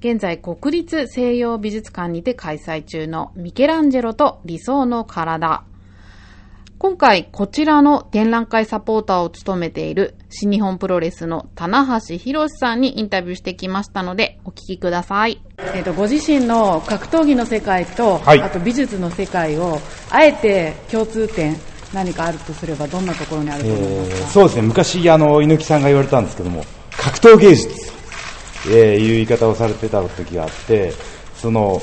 現在国立西洋美術館にて開催中のミケランジェロと理想の体。今回こちらの展覧会サポーターを務めている新日本プロレスの棚橋博さんにインタビューしてきましたのでお聞きください。えっ、と、ご自身の格闘技の世界と、はいあと美術の世界を、あえて共通点何かあるとすればどんなところにあると思いますか、えーそうですね、昔、あの、猪木さんが言われたんですけども、格闘芸術、えーいう言い方をされてた時があって、その、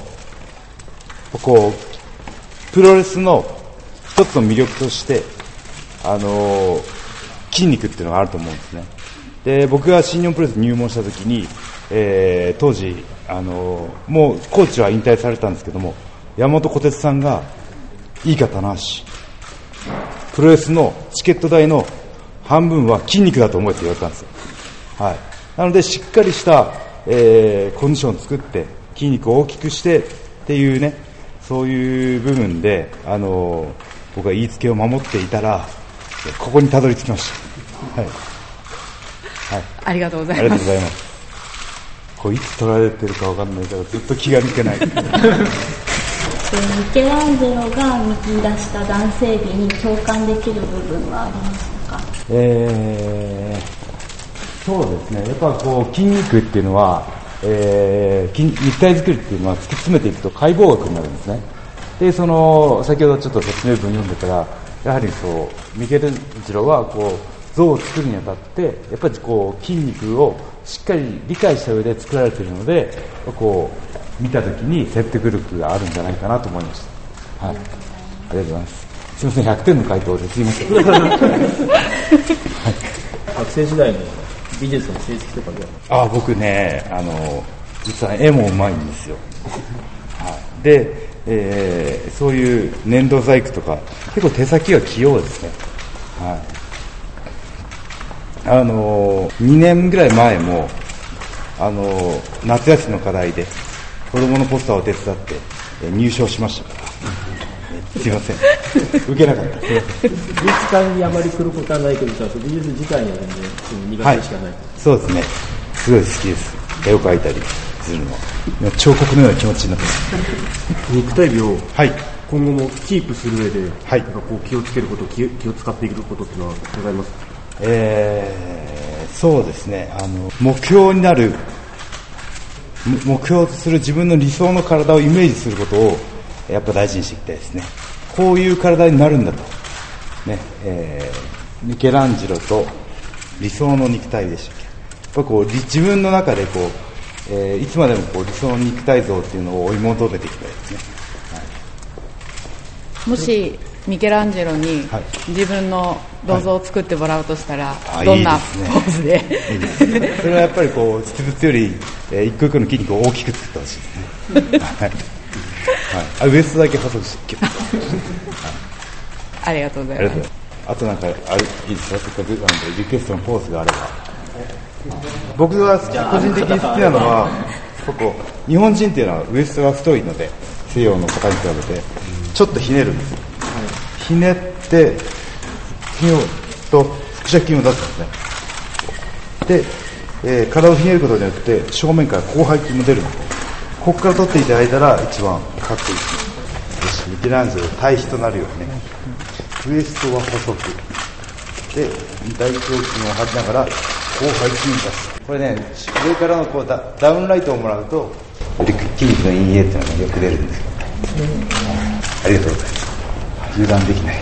こう、プロレスの一つの魅力として、あの筋肉っていうのがあると思うんですね。で、僕が新日本プロレスに入門した時に、えー当時、あのもうコーチは引退されたんですけども、山本小鉄さんが、いいか棚橋、プロレスのチケット代の半分は筋肉だと思えって言われたんですよ。はい。なので、しっかりした、えーコンディションを作って、筋肉を大きくしてっていうね、そういう部分で、あのー僕は言いつけを守っていたら、えここにたどり着きました。はい。はい。ありがとうございます。がとうございます。こういつ取られてるかわかんないから、ずっと気が抜けない。えーミケランジェロが見出した男性美に共感できる部分はありましたか？えーそうですね、やっぱこう筋肉っていうのは、えー筋肉体作りっていうのは突き詰めていくと解剖学になるんですね。で、その、先ほどちょっと説明文読んでたら、やはりそう、ミケルンジロはこう、像を作るにあたって、やっぱりこう、筋肉をしっかり理解した上で作られているので、こう、見たときに説得力があるんじゃないかなと思いました。はい。ありがとうございます。すいません、100点の回答ですいません。学生時代の美術の成績とかではあ僕ね、あの実は絵もうまいんですよ。はい、で、えーそういう粘土細工とか、結構手先が器用ですね。はい、あの2年ぐらい前も、あの夏休みの課題で子供のポスターを手伝って入賞しましたから。すいません。受けなかった。すいません。美術館にあまり来ることはないけどじゃあ美術自体には全然苦手しかない、そうですね。すごい好きです。絵を描いたりするのは。今彫刻のような気持ちになってます。肉体美をはい。今後もキープする上で、はいなんかこう気をつけること気気を使っていくことっていうのはございますか？えー、そうですね。あの、目標になる、む目標とする自分の理想の体をイメージすることを、やっぱ大事にしていきたいですね。こういう体になるんだと。ね、えー、ミケランジェロと理想の肉体でしたっけ。やっぱこう、り自分の中でこう、えーいつまでもこう理想の肉体像っていうのを追い求めていきたいですね。もしミケランジェロにはい自分の銅像を作ってもらうとしたら、あどんなポーズで？ねそれはやっぱりこう、実物より、えー一個一個の筋肉を大きく作ってほしいですね。はい。はい、あウエストだけ細くして、キュッありがとうございますありがとうございます。あとなんか、あれ、いいですか？せっかくなんで、リクエストのポーズがあれば。僕が好き個人的に好きなのは、ここ、日本人っていうのはウエストが太いので、西洋の方に比べて、ちょっとひねるんですよ。ひねって、筋をと腹斜筋を出すんですね。で、えー体をひねることによって正面から広背筋も出るのでここから取っていただいたら一番かっこいいです。ミケランジェロ対比となるようにね。ウエストは細く。で大胸筋を張りながら広背筋を出す。これね上からのこうダダウンライトをもらうとより筋肉の陰影っていうのがよく出るんです。よありがとうございます。油断できない